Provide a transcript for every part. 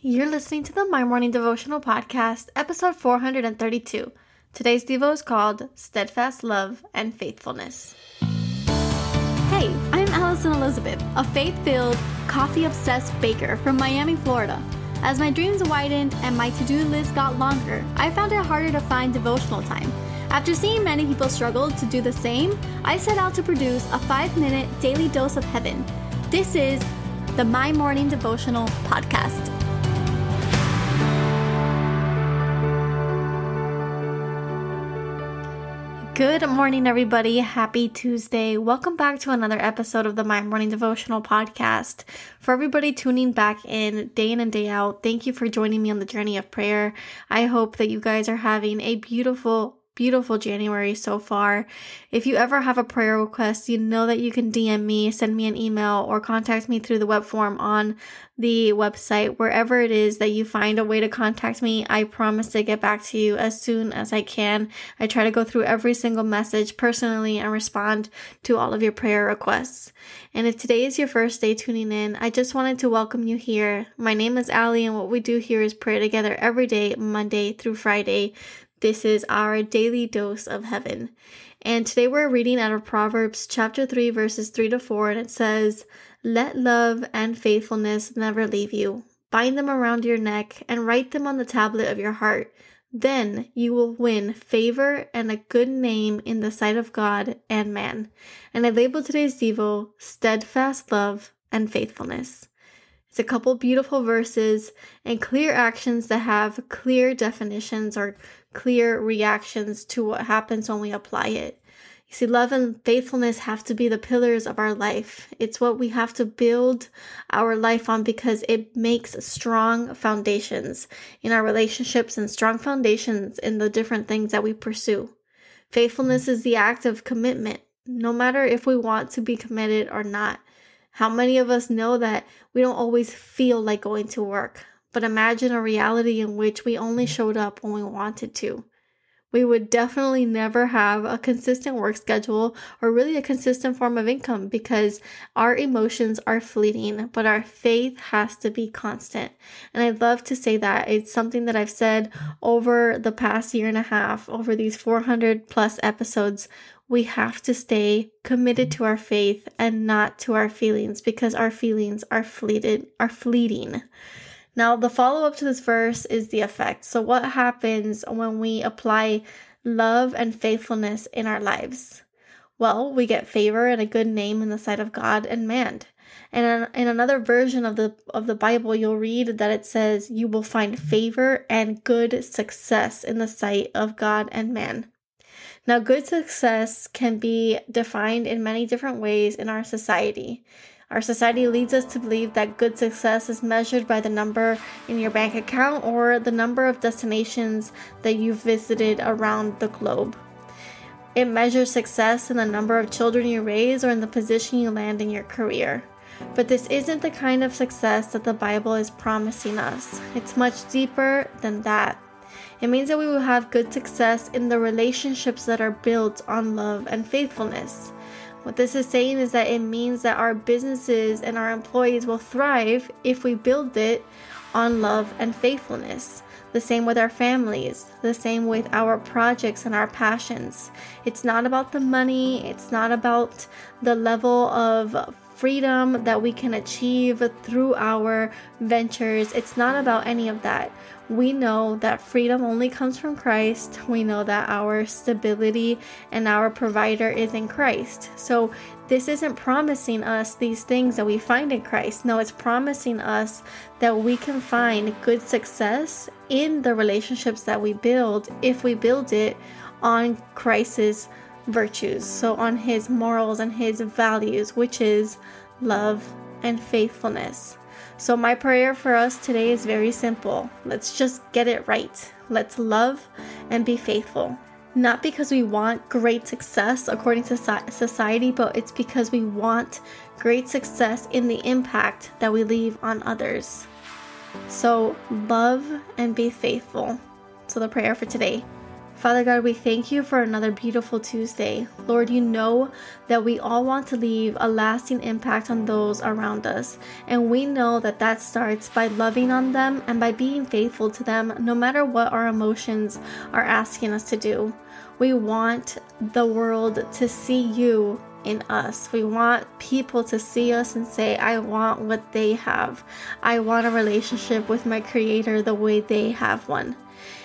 You're listening to the My Morning Devotional Podcast, episode 432. Today's Devo is called Steadfast Love and Faithfulness. Hey, I'm Alison Elizabeth, a faith filled, coffee obsessed baker from Miami, Florida. As my dreams widened and my to do list got longer, I found it harder to find devotional time. After seeing many people struggle to do the same, I set out to produce a five minute daily dose of heaven. This is the My Morning Devotional Podcast. Good morning, everybody. Happy Tuesday. Welcome back to another episode of the My Morning Devotional Podcast. For everybody tuning back in day in and day out, thank you for joining me on the journey of prayer. I hope that you guys are having a beautiful, beautiful January so far. If you ever have a prayer request, you know that you can DM me, send me an email, or contact me through the web form on the website. Wherever it is that you find a way to contact me, I promise to get back to you as soon as I can. I try to go through every single message personally and respond to all of your prayer requests. And if today is your first day tuning in, I just wanted to welcome you here. My name is Ali, and what we do here is pray together every day, Monday through Friday. This is our daily dose of heaven. And today we're reading out of Proverbs chapter 3, verses 3 to 4, and it says, Let love and faithfulness never leave you. Bind them around your neck and write them on the tablet of your heart. Then you will win favor and a good name in the sight of God and man. And I labeled today's Devo Steadfast Love and Faithfulness. It's a couple beautiful verses and clear actions that have clear definitions or clear reactions to what happens when we apply it. You see, love and faithfulness have to be the pillars of our life. It's what we have to build our life on because it makes strong foundations in our relationships and strong foundations in the different things that we pursue. Faithfulness is the act of commitment, no matter if we want to be committed or not. How many of us know that we don't always feel like going to work? But imagine a reality in which we only showed up when we wanted to. We would definitely never have a consistent work schedule or really a consistent form of income because our emotions are fleeting, but our faith has to be constant. And I'd love to say that it's something that I've said over the past year and a half, over these 400 plus episodes. We have to stay committed to our faith and not to our feelings because our feelings are fleeted, are fleeting. Now, the follow up to this verse is the effect. So, what happens when we apply love and faithfulness in our lives? Well, we get favor and a good name in the sight of God and man. And in another version of the of the Bible, you'll read that it says you will find favor and good success in the sight of God and man. Now, good success can be defined in many different ways in our society. Our society leads us to believe that good success is measured by the number in your bank account or the number of destinations that you've visited around the globe. It measures success in the number of children you raise or in the position you land in your career. But this isn't the kind of success that the Bible is promising us. It's much deeper than that. It means that we will have good success in the relationships that are built on love and faithfulness. What this is saying is that it means that our businesses and our employees will thrive if we build it on love and faithfulness. The same with our families, the same with our projects and our passions. It's not about the money, it's not about the level of freedom that we can achieve through our ventures. It's not about any of that. We know that freedom only comes from Christ. We know that our stability and our provider is in Christ. So, this isn't promising us these things that we find in Christ. No, it's promising us that we can find good success in the relationships that we build if we build it on Christ's virtues, so on his morals and his values, which is love and faithfulness. So, my prayer for us today is very simple. Let's just get it right. Let's love and be faithful. Not because we want great success according to society, but it's because we want great success in the impact that we leave on others. So, love and be faithful. So, the prayer for today Father God, we thank you for another beautiful Tuesday. Lord, you know that we all want to leave a lasting impact on those around us. And we know that that starts by loving on them and by being faithful to them, no matter what our emotions are asking us to do. We want the world to see you in us. We want people to see us and say, I want what they have. I want a relationship with my Creator the way they have one.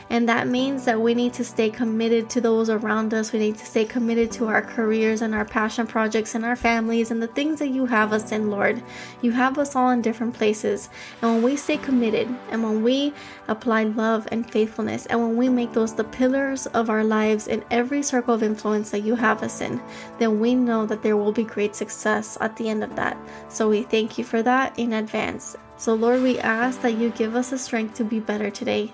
And that means that we need to stay committed to those around us. We need to stay committed to our careers and our passion projects and our families and the things that you have us in, Lord. You have us all in different places. And when we stay committed and when we apply love and faithfulness and when we make those the pillars of our lives in every circle of influence that you have us in, then we know that there will be great success at the end of that. So we thank you for that in advance. So, Lord, we ask that you give us the strength to be better today.